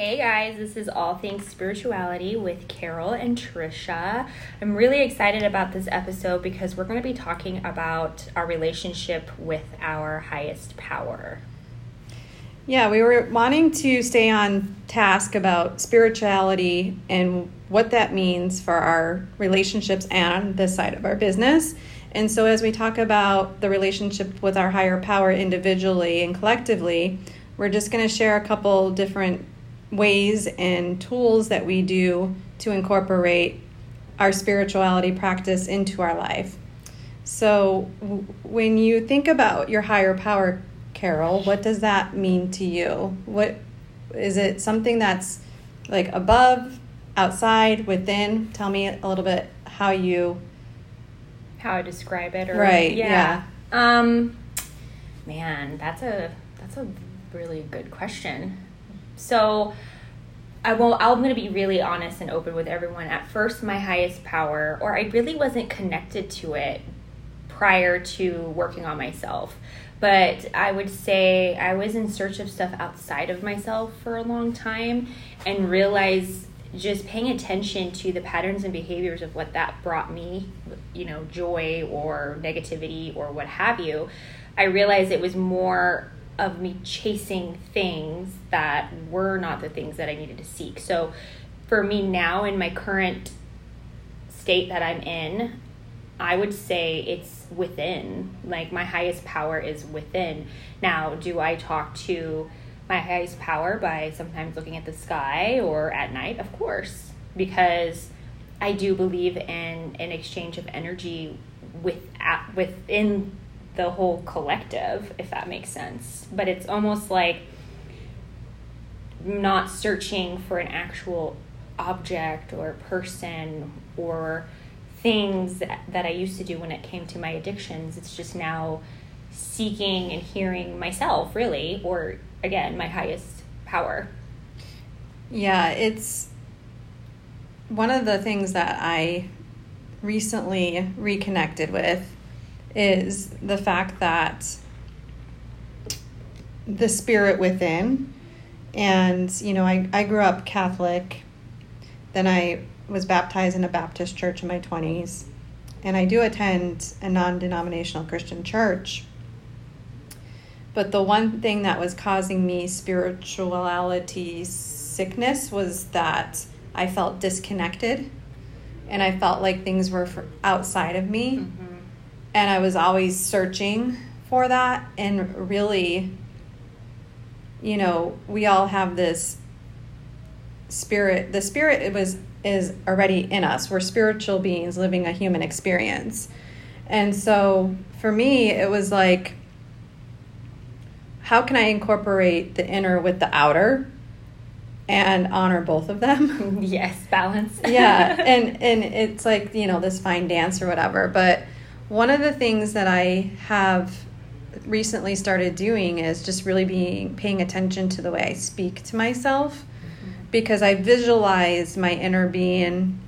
Hey guys, this is All Things Spirituality with Carol and Tricia. I'm really excited about this episode because we're going to be talking about our relationship with our highest power. Yeah, we were wanting to stay on task about spirituality and what that means for our relationships and this side of our business. And so, as we talk about the relationship with our higher power individually and collectively, we're just going to share a couple different ways and tools that we do to incorporate our spirituality practice into our life. So, w- when you think about your higher power, Carol, what does that mean to you? What is it something that's like above, outside, within? Tell me a little bit how you how I describe it or right, yeah. yeah. Um man, that's a that's a really good question. So I will I'm going to be really honest and open with everyone. At first my highest power or I really wasn't connected to it prior to working on myself. But I would say I was in search of stuff outside of myself for a long time and realized just paying attention to the patterns and behaviors of what that brought me, you know, joy or negativity or what have you, I realized it was more of me chasing things that were not the things that I needed to seek. So for me now in my current state that I'm in, I would say it's within. Like my highest power is within. Now, do I talk to my highest power by sometimes looking at the sky or at night? Of course, because I do believe in an exchange of energy with within the whole collective, if that makes sense. But it's almost like not searching for an actual object or person or things that, that I used to do when it came to my addictions. It's just now seeking and hearing myself, really, or again, my highest power. Yeah, it's one of the things that I recently reconnected with is the fact that the spirit within and you know I, I grew up catholic. Then i was baptized in a baptist church in my 20s and i do attend a non-denominational christian church. But the one thing that was causing me spirituality sickness was that i felt disconnected and i felt like things were outside of me. Mm-hmm and I was always searching for that. And really you know we all have this spirit. The spirit it was is already in us. We're spiritual beings living a human experience. And so for me it was like how can i incorporate the inner with the outer and honor both of them? Yes balance. Yeah and and it's like you know this fine dance or whatever but one of the things that I have recently started doing is just really being paying attention to the way I speak to myself because I visualize my inner being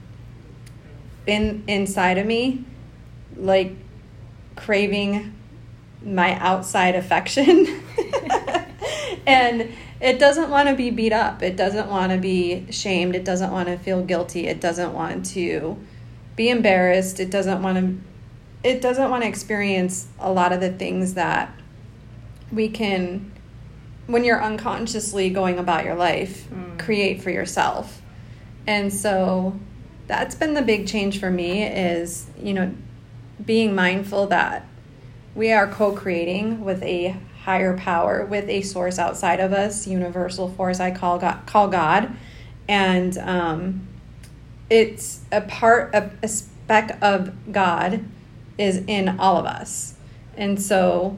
in inside of me like craving my outside affection. And it doesn't want to be beat up. It doesn't want to be shamed. It doesn't want to feel guilty. It doesn't want to be embarrassed. It doesn't want to it doesn't want to experience a lot of the things that we can when you're unconsciously going about your life mm. create for yourself and so that's been the big change for me is you know being mindful that we are co-creating with a higher power with a source outside of us universal force i call god, call god and um, it's a part of a speck of god is in all of us. And so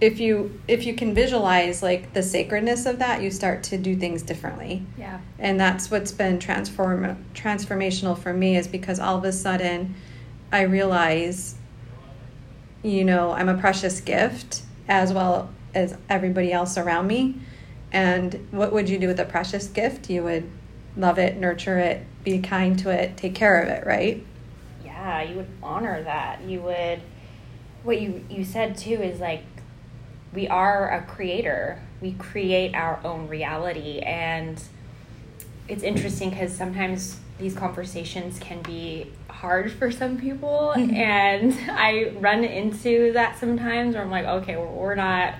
if you if you can visualize like the sacredness of that, you start to do things differently. Yeah. And that's what's been transform transformational for me is because all of a sudden I realize you know, I'm a precious gift as well as everybody else around me. And what would you do with a precious gift? You would love it, nurture it, be kind to it, take care of it, right? Yeah you would honor that. You would what you you said too is like we are a creator. We create our own reality. And it's interesting because sometimes these conversations can be hard for some people. And i run into that sometimes where i'm like okay we're, we're not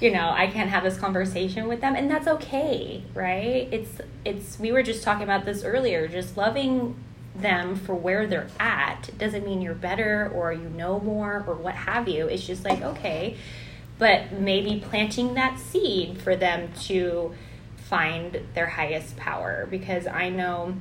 you know i can't have this conversation with them. And that's okay right? It's it's we were just talking about this earlier just loving them for where they're at doesn't mean you're better or you know more or what have you it's just like okay but maybe planting that seed for them to find their highest power because i know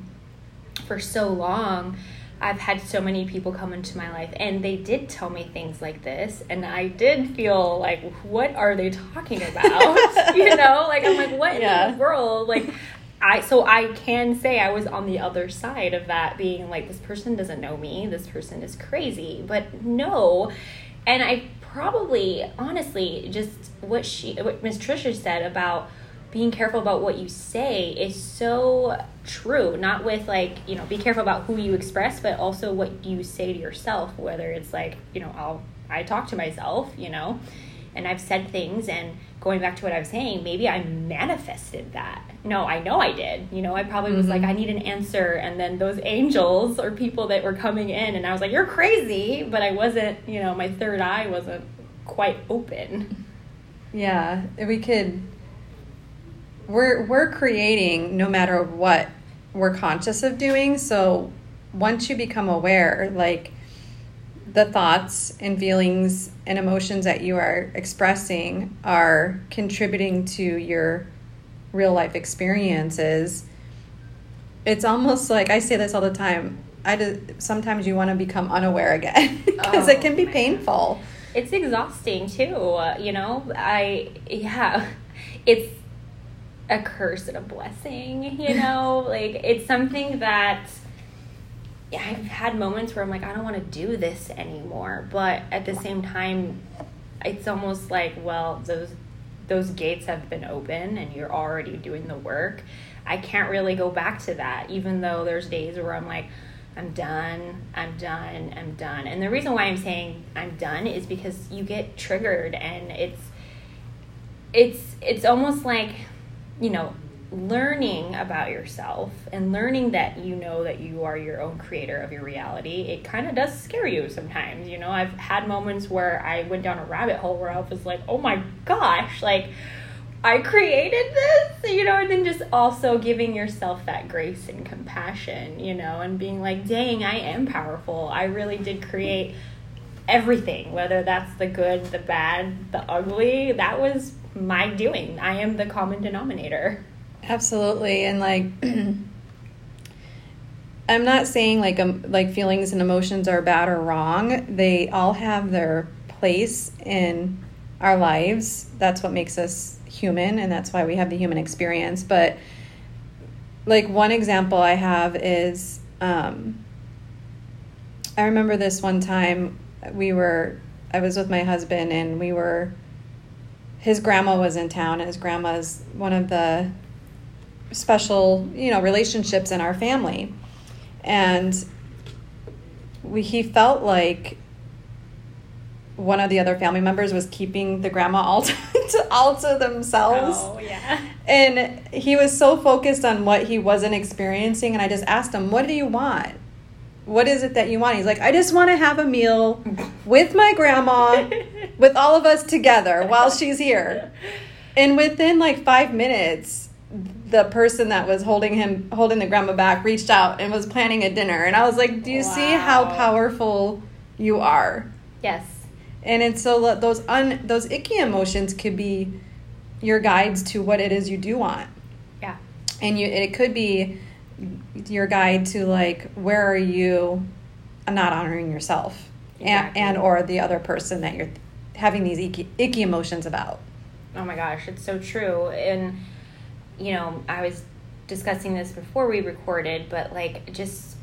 for so long I've had so many people come into my life and they did tell me things like this and I did feel like what are they talking about? you know, like I'm like what yeah. in the world? Like I so I can say I was on the other side of that being like this person doesn't know me, this person is crazy. But no. And I probably honestly just what she what Miss Tricia said about being careful about what you say is so true not with like you know be careful about who you express but also what you say to yourself whether it's like you know i'll i talk to myself you know and i've said things and going back to what i was saying maybe i manifested that no i know i did you know i probably was mm-hmm. like i need an answer and then those angels or people that were coming in and i was like you're crazy but i wasn't you know my third eye wasn't quite open yeah we could we're we're creating no matter what we're conscious of doing. So once you become aware, like the thoughts and feelings and emotions that you are expressing are contributing to your real life experiences. It's almost like I say this all the time. I just, sometimes you want to become unaware again because oh, it can be painful. It's exhausting too. Uh, you know, I yeah, it's a curse and a blessing, you know? like it's something that I've had moments where I'm like, I don't want to do this anymore. But at the same time, it's almost like, well, those those gates have been open and you're already doing the work. I can't really go back to that, even though there's days where I'm like, I'm done, I'm done, I'm done. And the reason why I'm saying I'm done is because you get triggered and it's it's it's almost like you know, learning about yourself and learning that you know that you are your own creator of your reality, it kind of does scare you sometimes. You know, I've had moments where I went down a rabbit hole where I was like, oh my gosh, like, I created this, you know, and then just also giving yourself that grace and compassion, you know, and being like, dang, I am powerful. I really did create everything, whether that's the good, the bad, the ugly. That was my doing. I am the common denominator. Absolutely. And like I'm not saying like um, like feelings and emotions are bad or wrong. They all have their place in our lives. That's what makes us human and that's why we have the human experience. But like one example I have is um, I remember this one time we were I was with my husband and we were his grandma was in town. And his grandma's one of the special, you know, relationships in our family. And we, he felt like one of the other family members was keeping the grandma all to, all to themselves. Oh, yeah. And he was so focused on what he wasn't experiencing. And I just asked him, What do you want? What is it that you want? He's like, I just want to have a meal with my grandma, with all of us together while she's here. And within like five minutes, the person that was holding him, holding the grandma back, reached out and was planning a dinner. And I was like, Do you wow. see how powerful you are? Yes. And it's so those un those icky emotions could be your guides to what it is you do want. Yeah. And you it could be your guide to like where are you not honoring yourself exactly. and, and or the other person that you're having these icky, icky emotions about oh my gosh it's so true and you know i was discussing this before we recorded but like just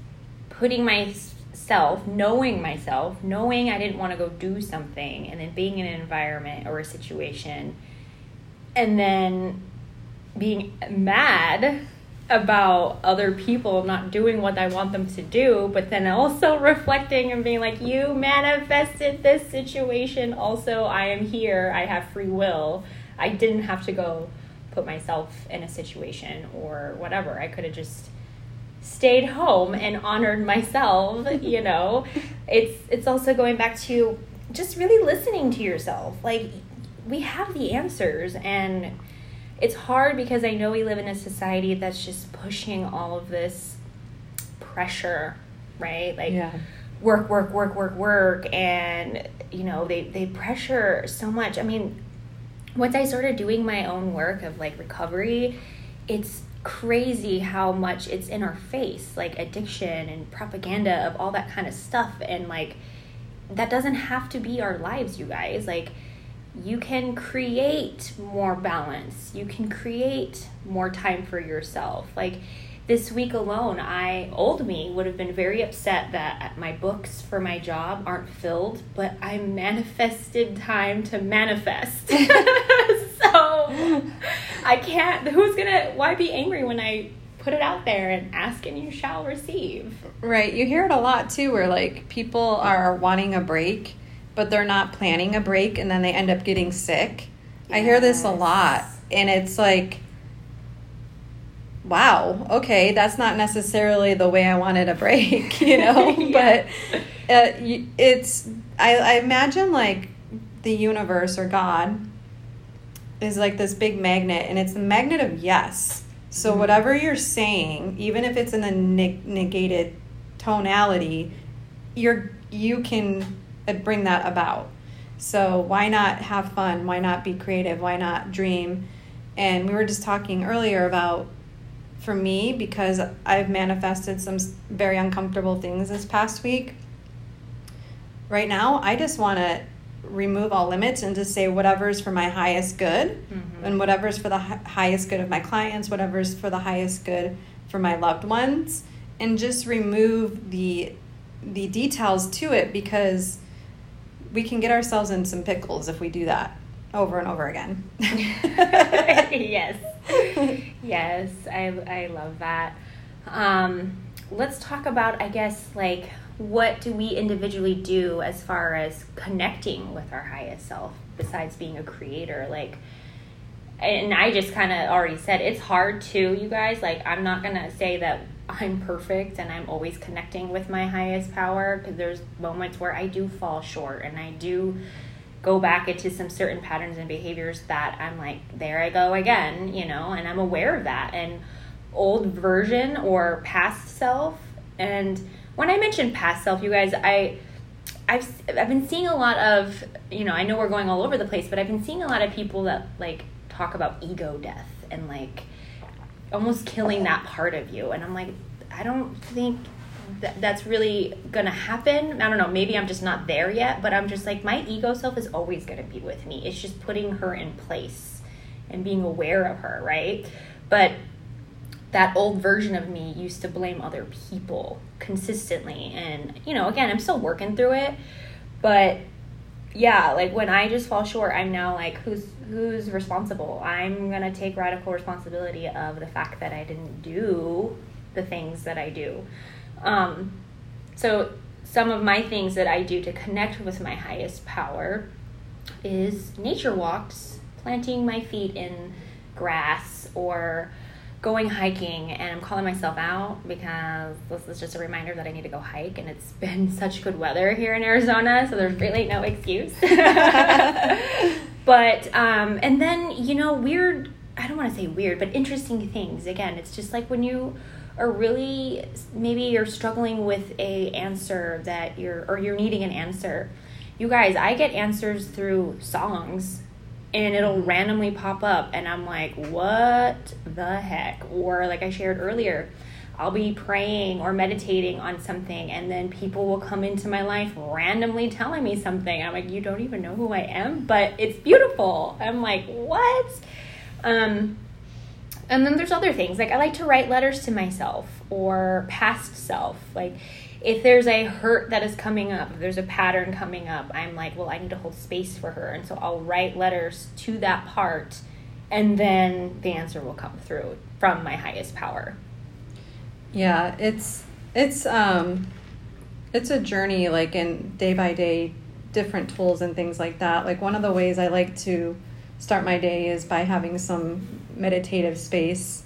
putting myself knowing myself knowing i didn't want to go do something and then being in an environment or a situation and then being mad about other people not doing what I want them to do, but then also reflecting and being like, you manifested this situation. Also, I am here. I have free will. I didn't have to go put myself in a situation or whatever. I could have just stayed home and honored myself, you know. it's it's also going back to just really listening to yourself. Like we have the answers and it's hard because I know we live in a society that's just pushing all of this pressure, right? Like Yeah. work, work, work, work, work, and you know they they pressure so much. I mean, once I started doing my own work of like recovery, it's crazy how much it's in our face, like addiction and propaganda of all that kind of stuff, and like that doesn't have to be our lives, you guys. Like you can create more balance. You can create more time for yourself. Like this week alone, I old me would have been very upset that my books for my job aren't filled, but I manifested time to manifest. so I can't who's going to why be angry when I put it out there and ask and you shall receive. Right. You hear it a lot too, where like people are wanting a break, but they're not planning a break and then they end up getting sick. I hear this a lot. And it's like, wow, okay, that's not necessarily the way I wanted a break, you know? Yeah. But uh, it's, I, I imagine like the universe or God is like this big magnet, and it's the magnet of yes. So Mhm. whatever you're saying, even if it's in a neg- negated tonality, you're you can uh, bring that about. So why not have fun? Why not be creative? Why not dream? And we were just talking earlier about for me because I've manifested some very uncomfortable things this past week. Right now, I just want to remove all limits and just say whatever's for my highest good Mhm. and whatever's for the hi- highest good of my clients, whatever's for the highest good for my loved ones, and just remove the the details to it because we can get ourselves in some pickles if we do that over and over again. yes. Yes, I, I love that. Um, let's talk about, I guess, like, what do we individually do as far as connecting with our highest self besides being a creator? Like, and I just kind of already said it's hard too, you guys. Like, I'm not gonna say that I'm perfect and I'm always connecting with my highest power because there's moments where I do fall short and I do go back into some certain patterns and behaviors that I'm like, there I go again, you know, and I'm aware of that. And old version or past self. And when I mention past self, you guys, I. I've, I've been seeing a lot of, you know, I know we're going all over the place, but I've been seeing a lot of people that like talk about ego death and like almost killing that part of you. And I'm like, I don't think that that's really gonna happen. I don't know, maybe I'm just not there yet, but I'm just like, my ego self is always gonna be with me. It's just putting her in place and being aware of her, right? But that old version of me used to blame other people consistently. And, you know, again, I'm still working through it, but yeah, like when I just fall short, I'm now like, who's who's responsible? I'm gonna take radical responsibility of the fact that I didn't do the things that I do. Um, so some of my things that I do to connect with my highest power is nature walks, planting my feet in grass or going hiking and I'm calling myself out because this is just a reminder that I need to go hike and it's been such good weather here in Arizona, so there's really no excuse. but um and then, you know, weird I don't want to say weird, but interesting things. Again, it's just like when you are really maybe you're struggling with a answer that you're or you're needing an answer. You guys, I get answers through songs and it'll randomly pop up and I'm like, what the heck? Or like I shared earlier, I'll be praying or meditating on something and then people will come into my life randomly telling me something. I'm like, you don't even know who I am, but it's beautiful. I'm like, what? Um and then there's other things. Like I like to write letters to myself or past self. Like if there's a hurt that is coming up, if there's a pattern coming up, I'm like, well, I need to hold space for her. And so I'll write letters to that part and then the answer will come through from my highest power. Yeah, it's it's um it's a journey like in day by day different tools and things like that. Like one of the ways I like to start my day is by having some meditative space,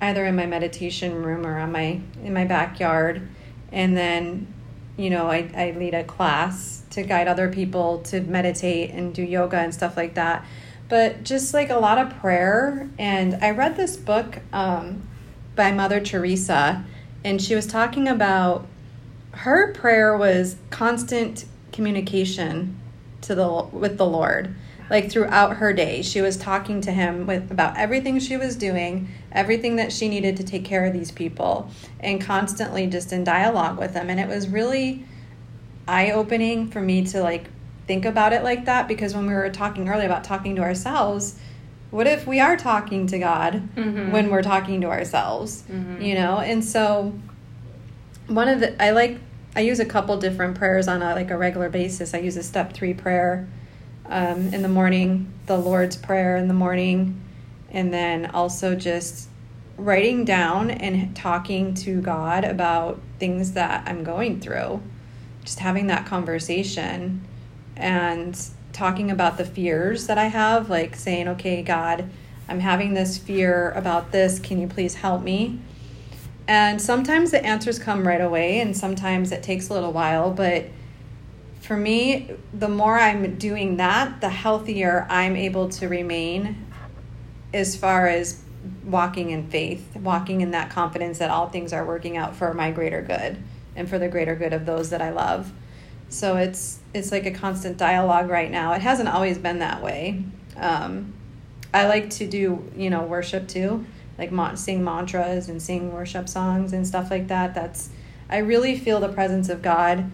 either in my meditation room or on my in my backyard, and then, you know, I, I lead a class to guide other people to meditate and do yoga and stuff like that. But just like a lot of prayer, and I read this book um, by Mother Teresa, and she was talking about her prayer was constant communication to the with the Lord like throughout her day she was talking to him with about everything she was doing everything that she needed to take care of these people and constantly just in dialogue with them and it was really eye-opening for me to like think about it like that because when we were talking earlier about talking to ourselves what if we are talking to god Mhm. when we're talking to ourselves Mhm. you know and so one of the i like i use a couple different prayers on a like a regular basis i use a step three prayer um, in the morning the lord's prayer in the morning and then also just writing down and talking to god about things that i'm going through just having that conversation and talking about the fears that i have like saying okay god i'm having this fear about this can you please help me and sometimes the answers come right away, and sometimes it takes a little while. But for me, the more I'm doing that, the healthier I'm able to remain as far as walking in faith, walking in that confidence that all things are working out for my greater good and for the greater good of those that I love. So it's it's like a constant dialogue right now. It hasn't always been that way. Um, I like to do you know worship too, like mon- sing mantras and sing worship songs and stuff like that. That's I really feel the presence of God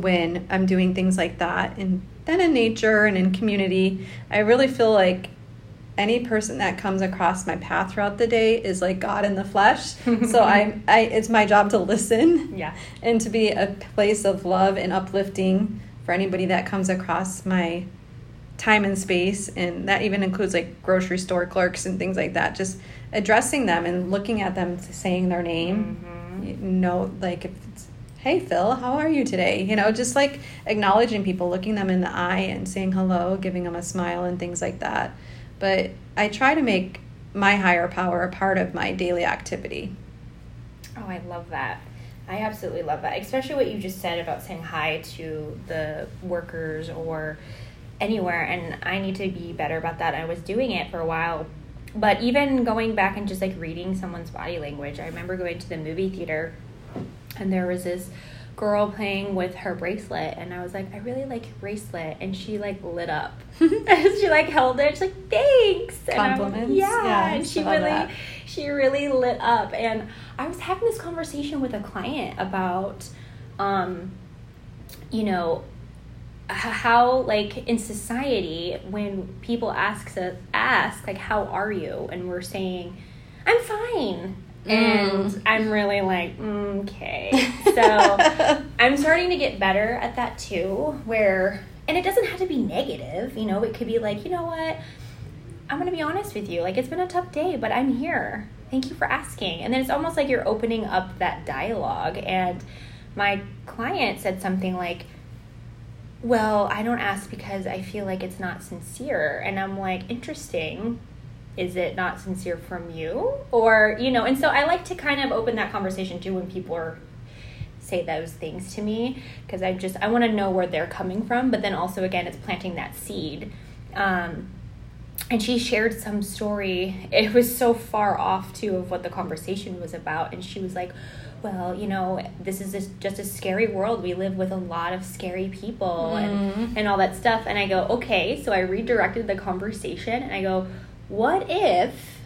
when I'm doing things like that, and then in nature and in community, I really feel like any person that comes across my path throughout the day is like God in the flesh. so I, I, it's my job to listen Yeah. and to be a place of love and uplifting for anybody that comes across my time and space and that even includes like grocery store clerks and things like that just addressing them and looking at them saying their name Mhm. you know like if it's hey phil how are you today you know just like acknowledging people looking them in the eye and saying hello giving them a smile and things like that but i try to make my higher power a part of my daily activity Oh, I love that. I absolutely love that. Especially what you just said about saying hi to the workers or anywhere. And I need to be better about that. I was doing it for a while. But even going back and just like reading someone's body language, I remember going to the movie theater and there was this girl playing with her bracelet and I was like, I really like your bracelet and she like lit up. and she like held it, she's like, Thanks. And I'm- Compliments? yeah. Yeah, and she really that. she really lit up and i was having this conversation with a client about um you know how like in society when people ask us ask like how are you and we're saying i'm fine and Mm. i'm really like okay so i'm starting to get better at that too where and it doesn't have to be negative you know it could be like you know what I'm gonna be honest with you. Like it's been a tough day, but I'm here. Thank you for asking. And then it's almost like you're opening up that dialogue. And my client said something like, Well, I don't ask because I feel like it's not sincere. And I'm like, Interesting. Is it not sincere from you? Or, you know, and so I like to kind of open that conversation too when people are say those things to me because I just I want to know where they're coming from, but then also again it's planting that seed. Um, and she shared some story. It was so far off too of what the conversation was about, and she was like, "Well, you know, this is just, just a scary world. We live with a lot of scary people and and all that stuff." And I go, "Okay." So I redirected the conversation, and I go, "What if?"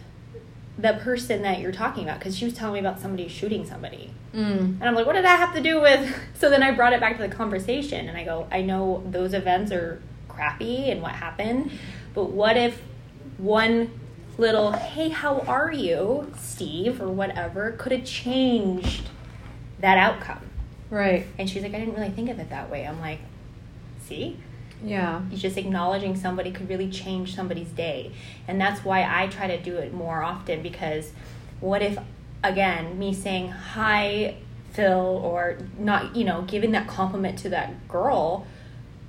The person that you're talking about, because she was telling me about somebody shooting somebody. Mm. And I'm like, what did that have to do with? So then I brought it back to the conversation and I go, I know those events are crappy and what happened, but what if one little, hey, how are you, Steve, or whatever, could have changed that outcome? Right. And she's like, I didn't really think of it that way. I'm like, see? Yeah. It's just acknowledging somebody could really change somebody's day. And that's why I try to do it more often because what if, again, me saying, hi, Phil, or not, you know, giving that compliment to that girl,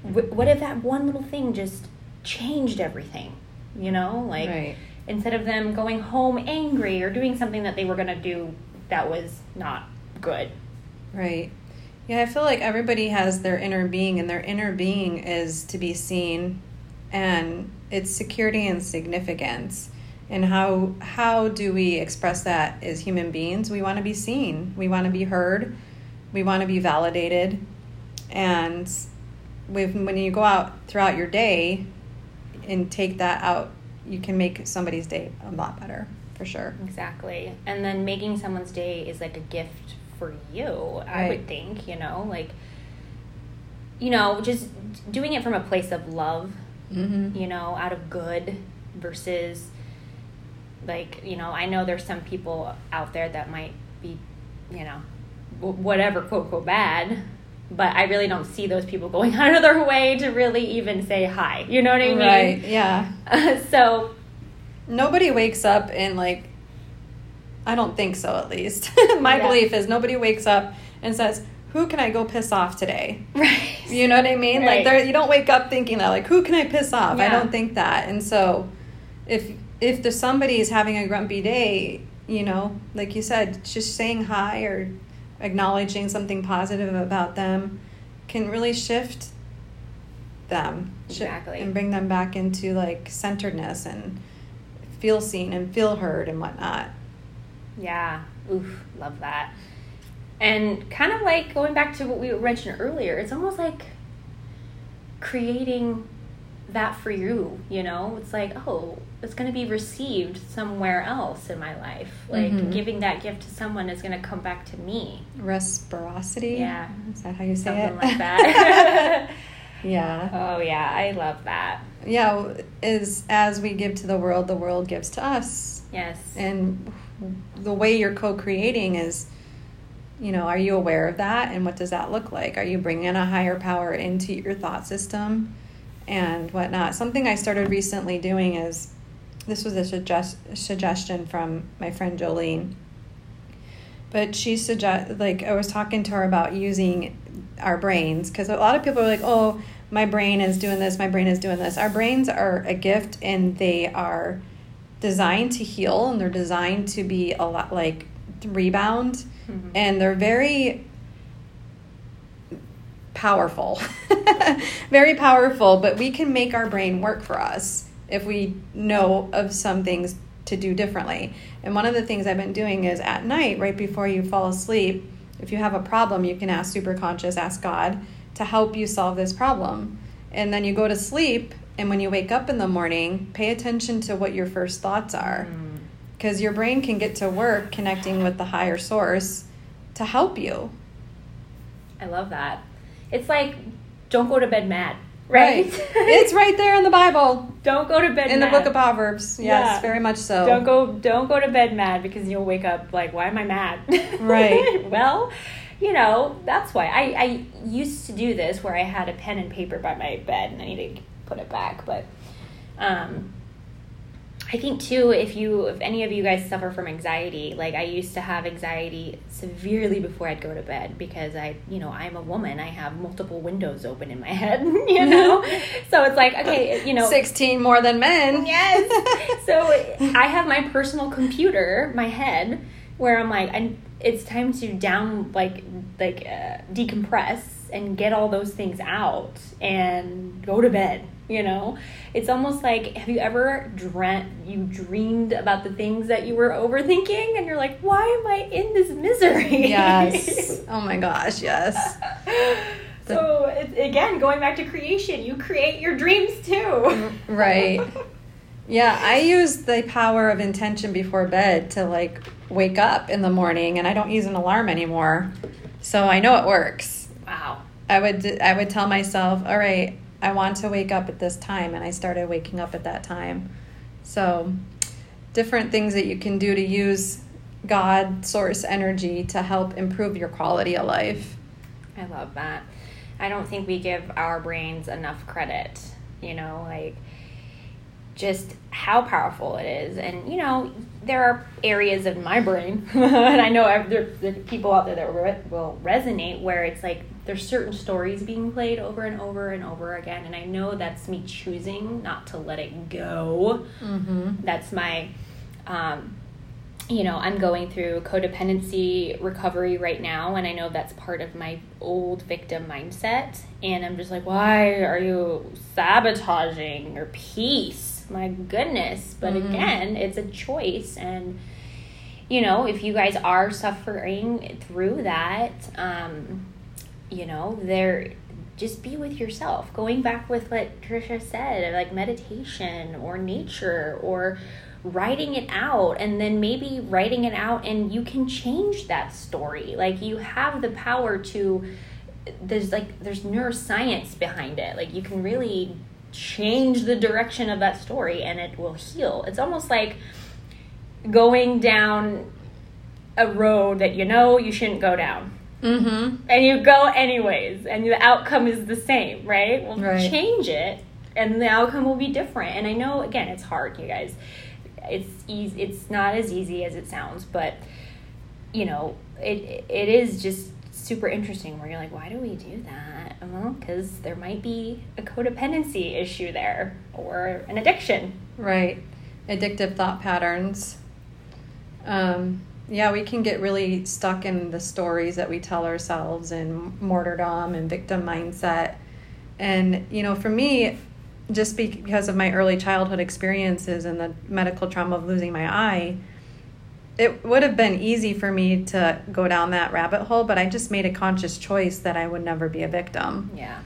what if that one little thing just changed everything? You know, like right. instead of them going home angry or doing something that they were going to do that was not good. Right. Yeah, I feel like everybody has their inner being, and their inner being is to be seen, and it's security and significance. And how how do we express that as human beings? We want to be seen. We want to be heard. We want to be validated. And when you go out throughout your day and take that out, you can make somebody's day a lot better for sure. Exactly. And then making someone's day is like a gift for you, I would think, you know, like, you know, just doing it from a place of love, Mm-hmm. you know, out of good versus like, you know, I know there's some people out there that might be, you know, whatever, quote, quote, bad. But I really don't see those people going out of their way to really even say hi. You know what I mean? Right. Yeah. so, Nobody wakes up and like I don't think so at least. My Yeah. belief is nobody wakes up and says, "Who can I go piss off today?" right. You know what I mean? Right. Like there you don't wake up thinking that like, "Who can I piss off?" I don't think that. And so if if there's somebody is having a grumpy day, you know, like you said, just saying hi or acknowledging something positive about them can really shift them Exactly. and bring them back into like centeredness and feel seen and feel heard and whatnot. Yeah. Oof, love that. And kind of like going back to what we mentioned earlier, it's almost like creating that for you, you know? It's like, oh, it's going to be received somewhere else in my life. Like Mhm. giving that gift to someone is going to come back to me. Reciprocity. Yeah. Is that how you say Something it? like that. yeah. oh, yeah, I love that. Yeah, is as we give to the world, the world gives to us. Yes. And the way you're co-creating is you know, are you aware of that and what does that look like? Are you bringing a higher power into your thought system and whatnot? Something I started recently doing is this was a suggest, suggestion from my friend Jolene. But she suggest like I was talking to her about using our brains because a lot of people are like, "Oh, my brain is doing this, my brain is doing this." Our brains are a gift and they are designed to heal and they're designed to be a lot like rebound Mhm. and they're very powerful. Very powerful but we can make our brain work for us if we know of some things to do differently. And one of the things i've been doing is at night right before you fall asleep if you have a problem you can ask superconscious ask god to help you solve this problem. And then you go to sleep and when you wake up in the morning pay attention to what your first thoughts are Mm. because your brain can get to work connecting with the higher source to help you. I love that. It's like, don't go to bed mad, right? it's right there in the Bible, don't go to bed in the book of Proverbs. Yes, Yeah. very much so. Don't go don't go to bed mad because you'll wake up like, why am I mad? Right. well, you know, that's why. I, I used to do this where I had a pen and paper by my bed and I need to put it back. But um I think too, if you, if any of you guys suffer from anxiety, like I used to have anxiety severely before I'd go to bed because I, you know, I'm a woman. I have multiple windows open in my head, you know. so it's like, okay, you know, 16 more than men. Yes. so I have my personal computer, my head, where I'm like, and it's time to down, like, like uh, decompress and get all those things out and go to bed. You know, it's almost like have you ever dreamt you dreamed about the things that you were overthinking and you're like, why am I in this misery? yes. Oh my gosh, yes. so again, going back to creation, you create your dreams too. Mm, right. Yeah, I use the power of intention before bed to like wake up in the morning and I don't use an alarm anymore. So I know it works. Wow. I would I would tell myself, "All right, I want to wake up at this time," and I started waking up at that time. So, different things that you can do to use God source energy to help improve your quality of life. I love that. I don't think we give our brains enough credit. You know, like just how powerful it is. And, you know, there are areas of my brain, and I know there are people out there that re- will resonate where it's like there's certain stories being played over and over and over again. And I know that's me choosing not to let it go. Mm-hmm. That's my. Um, you know, I'm going through codependency recovery right now, and I know that's part of my old victim mindset. And I'm just like, why are you sabotaging your peace? My goodness. But mm-hmm. again, it's a choice. And, you know, if you guys are suffering through that, um, you know, there just be with yourself. Going back with what Tricia said, like meditation or nature or writing it out and then maybe writing it out and you can change that story like you have the power to there's like there's neuroscience behind it like you can really change the direction of that story and it will heal. It's almost like going down a road that you know you shouldn't go down. Mm-hmm. and you go anyways and the outcome is the same right? Well right. change it and the outcome will be different. And i know again it's hard you guys. It's easy it's not as easy as it sounds but you know it it is just super interesting where you're like why do we do that? Well because there might be a codependency issue there or an addiction. Right. Addictive thought patterns. Um, yeah we can get really stuck in the stories that we tell ourselves and martyrdom and victim mindset. And you know for me just because of my early childhood experiences and the medical trauma of losing my eye, it would have been easy for me to go down that rabbit hole, but I just made a conscious choice that I would never be a victim. Yeah.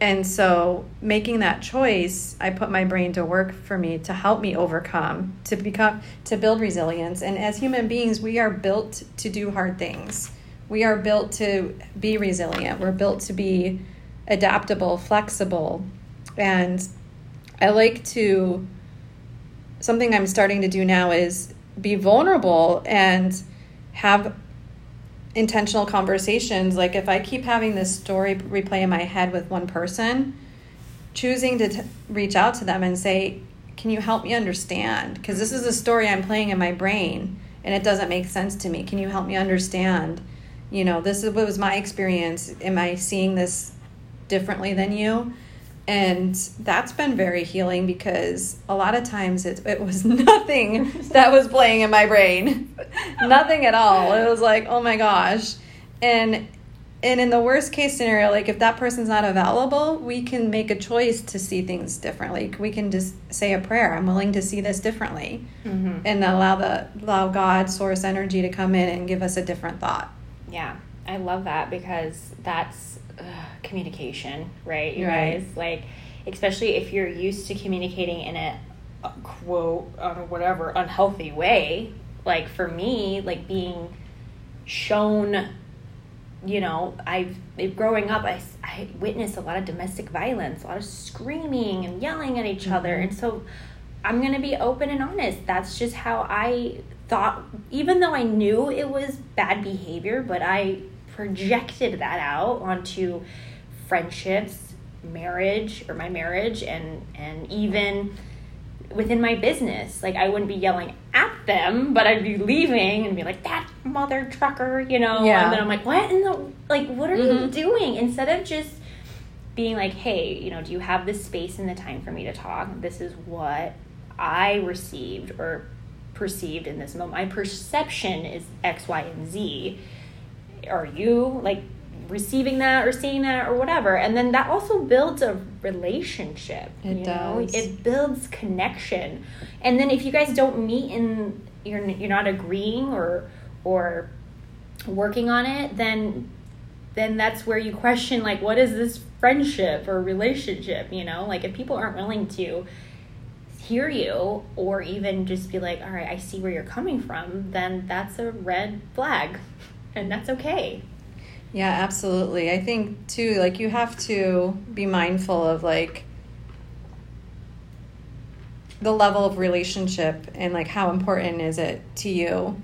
And so, making that choice, I put my brain to work for me to help me overcome, to become, to build resilience. And as human beings, we are built to do hard things. We are built to be resilient. We're built to be adaptable, flexible, and I like to, something I'm starting to do now is be vulnerable and have intentional conversations. Like if I keep having this story replay in my head with one person, choosing to t- reach out to them and say, Can you help me understand? Because this is a story I'm playing in my brain and it doesn't make sense to me. Can you help me understand? You know, this is what was my experience. Am I seeing this differently than you? And that's been very healing because a lot of times it, it was nothing that was playing in my brain. Nothing at all. It was like oh my gosh. And and in the worst case scenario like if that person's not available we can make a choice to see things differently. We can just say a prayer. I'm willing to see this differently. Mm-hmm. and allow the allow god source energy to come in and give us a different thought. Yeah. I love that because that's communication, right? You right. guys like, especially if you're used to communicating in a, a quote on whatever unhealthy way. Like for me, like being shown you know, I've growing up, I, I witnessed a lot of domestic violence, a lot of screaming and yelling at each mm-hmm. other. And so I'm going to be open and honest. That's just how I thought, even though I knew it was bad behavior, but I projected that out onto friendships, marriage or my marriage and and even within my business. Like I wouldn't be yelling at them, but I'd be leaving and be like, that mother trucker, you know? Yeah. And then I'm like, what in the like what are mm-hmm. you doing? Instead of just being like, hey, you know, do you have the space and the time for me to talk? This is what I received or perceived in this moment. My perception is X, Y, and Z are you like receiving that or seeing that or whatever? And then that also builds a relationship it you does. Know? it builds connection. And then if you guys don't meet and you're you're not agreeing or or working on it then then that's where you question like what is this friendship or relationship you know? Like if people aren't willing to hear you or even just be like all right i see where you're coming from then that's a red flag and that's okay. Yeah, absolutely. I think too, like you have to be mindful of like the level of relationship and like how important is it to you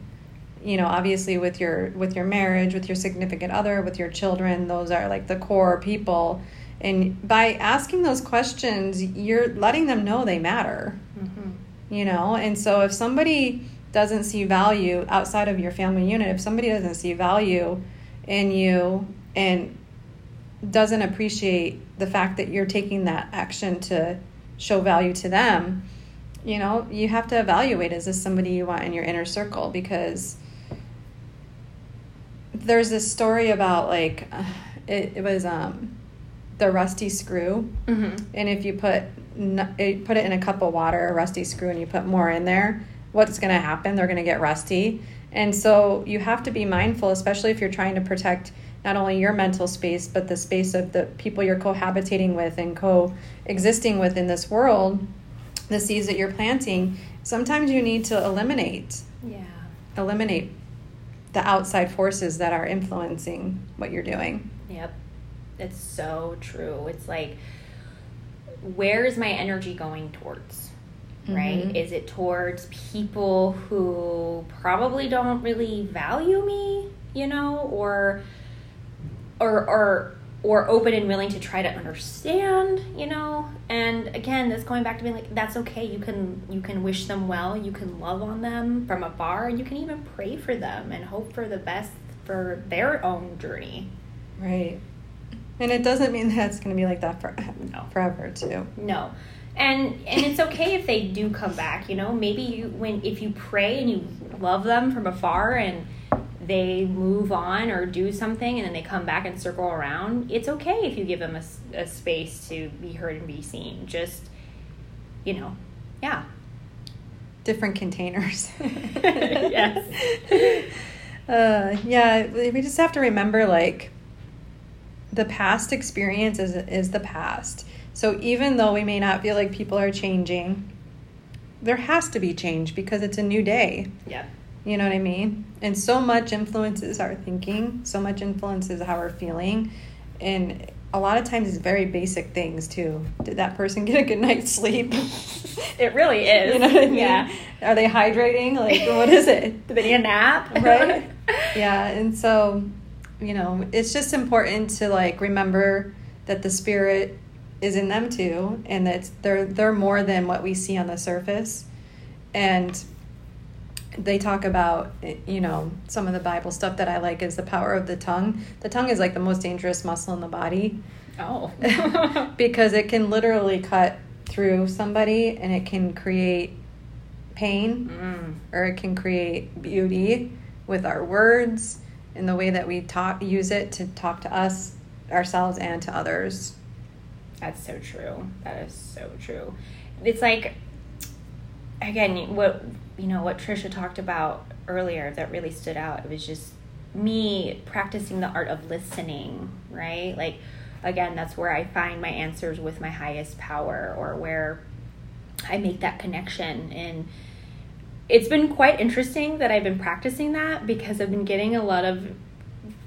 you know obviously with your with your marriage with your significant other with your children those are like the core people and by asking those questions you're letting them know they matter mm-hmm. you know and so if somebody doesn't see value outside of your family unit if somebody doesn't see value in you and doesn't appreciate the fact that you're taking that action to show value to them you know you have to evaluate is this somebody you want in your inner circle because there's this story about like it, it was um the rusty screw Mm-hmm. and if you put put it in a cup of water, a rusty screw, and you put more in there, what's going to happen? They're going to get rusty. And so you have to be mindful, especially if you're trying to protect not only your mental space, but the space of the people you're cohabitating with and coexisting with in this world, the seeds that you're planting. Sometimes you need to eliminate Yeah. eliminate the outside forces that are influencing what you're doing. Yep. It's so true. It's like, where is my energy going towards? Right? Mhm. Is it towards people who probably don't really value me, you know, or or or or open and willing to try to understand, you know? And again, this going back to being like that's okay. You can you can wish them well, you can love on them from afar, and you can even pray for them and hope for the best for their own journey. Right. And it doesn't mean that it's going to be like that for, No. forever, too. No. And and it's okay if they do come back, you know. Maybe you when if you pray and you love them from afar and they move on or do something and then they come back and circle around, it's okay if you give them a space to be heard and be seen. Just you know, yeah. Different containers. Yes. Uh, yeah, we just have to remember like the past experience is, is the past. So even though we may not feel like people are changing, there has to be change because it's a new day. Yeah. You know what I mean? And so much influences our thinking, so much influences how we're feeling. And a lot of times it's very basic things too. Did that person get a good night's sleep? It really is. you know what I mean? Yeah. Are they hydrating? Like, what is it? Did they need a nap? Right? yeah. And so, you know, it's just important to like remember that the spirit is in them too, and that they're they're more than what we see on the surface. And they talk about you know some of the bible stuff that i like is the power of the tongue the tongue is like the most dangerous muscle in the body Oh. because it can literally cut through somebody and it can create pain Mm. or it can create beauty with our words and the way that we talk use it to talk to us ourselves and to others That's so true. That is so true. It's like again what you know what Tricia talked about earlier that really stood out. It was just me practicing the art of listening, right? Like again, that's where I find my answers with my highest power or where I make that connection and it's been quite interesting that I've been practicing that because I've been getting a lot of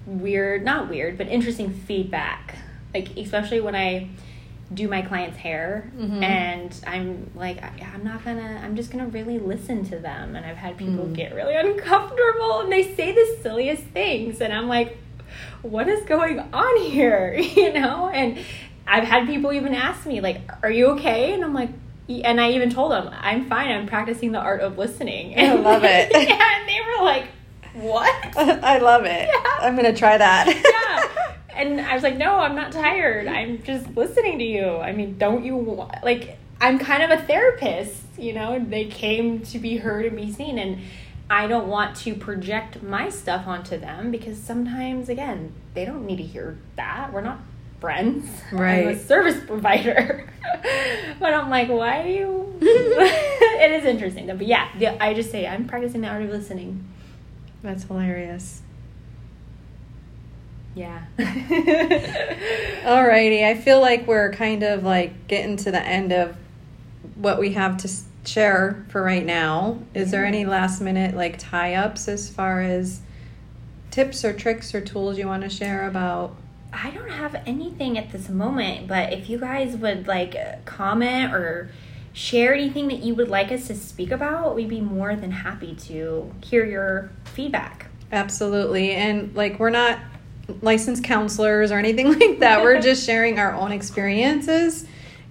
weird, not weird, but interesting feedback. Like especially when I do my clients' hair Mhm. and I'm like I- I'm not gonna I'm just gonna really listen to them and I've had people Mm. get really uncomfortable and they say the silliest things and I'm like what is going on here you know and I've had people even ask me like are you okay and I'm like and I even told them I'm fine I'm practicing the art of listening And I love it. yeah and they were like what i love it Yeah. i'm gonna try that yeah. And I was like, no, I'm not tired. I'm just listening to you. I mean, don't you wa- like? I'm kind of a therapist, you know. They came to be heard and be seen, and I don't want to project my stuff onto them because sometimes, again, they don't need to hear that. We're not friends. I'm Right. a service provider. but I'm like, why do you? it is interesting though. But yeah, the, I just say I'm practicing the art of listening. that's hilarious Yeah. Alrighty, I feel like we're kind of like getting to the end of what we have to share for right now. Is there any last minute like tie ups as far as tips or tricks or tools you want to share about? I don't have anything at this moment, but if you guys would like comment or share anything that you would like us to speak about, we'd be more than happy to hear your feedback. Absolutely. And like, we're not licensed counselors or anything like that. we're just sharing our own experiences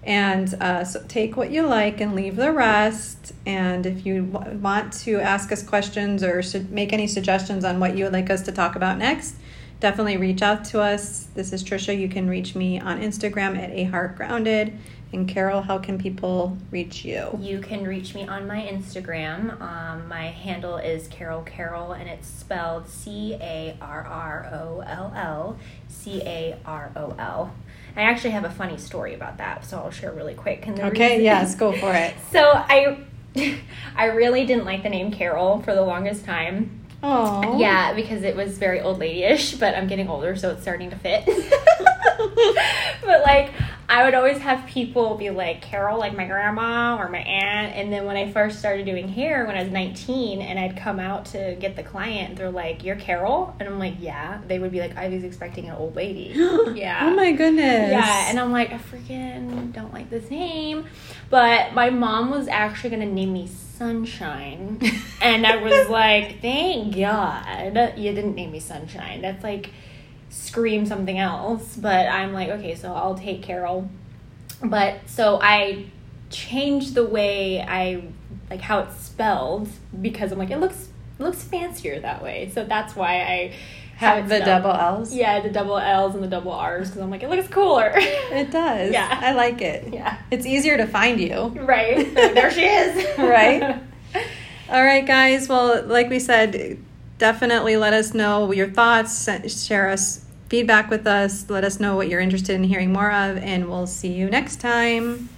And uh, so take what you like and leave the rest. And if you w- want to ask us questions or should make any suggestions on what you would like us to talk about next, definitely reach out to us. This is Tricia. You can reach me on Instagram at a heart grounded. And Carol, how can people reach you? You can reach me on my Instagram. Um, my handle is Carol Carroll, and it's spelled C A R R O L L C A R O L. I actually have a funny story about that, so I'll share really quick. Okay, reason- yes, go for it. So I, I really didn't like the name Carol for the longest time. Oh, Yeah, because it was very old lady-ish, but I'm getting older, so it's starting to fit. but like, I would always have people be like Carol, like my grandma or my aunt. And then when I first started doing hair when I was 19, and I'd come out to get the client, they're like, "You're Carol," and I'm like, "Yeah." They would be like, "I was expecting an old lady." Oh yeah. Oh my goodness. Yeah, and I'm like, I freaking don't like this name. But my mom was actually gonna name me Sunshine. and I was like, thank God you didn't name me Sunshine. That's like scream something else. But I'm like, okay, so I'll take Carol. But so I changed the way I like how it's spelled because I'm like, it looks it looks fancier that way. So that's why I have the spelled. double L's. Yeah, the double L's and the double R's because I'm like, it looks cooler. It does. Yeah. I like it. yeah. It's easier to find you. Right. There she is. Right? All right, guys. Well, like we said, definitely let us know your thoughts, share us feedback with us, let us know what you're interested in hearing more of, and we'll see you next time.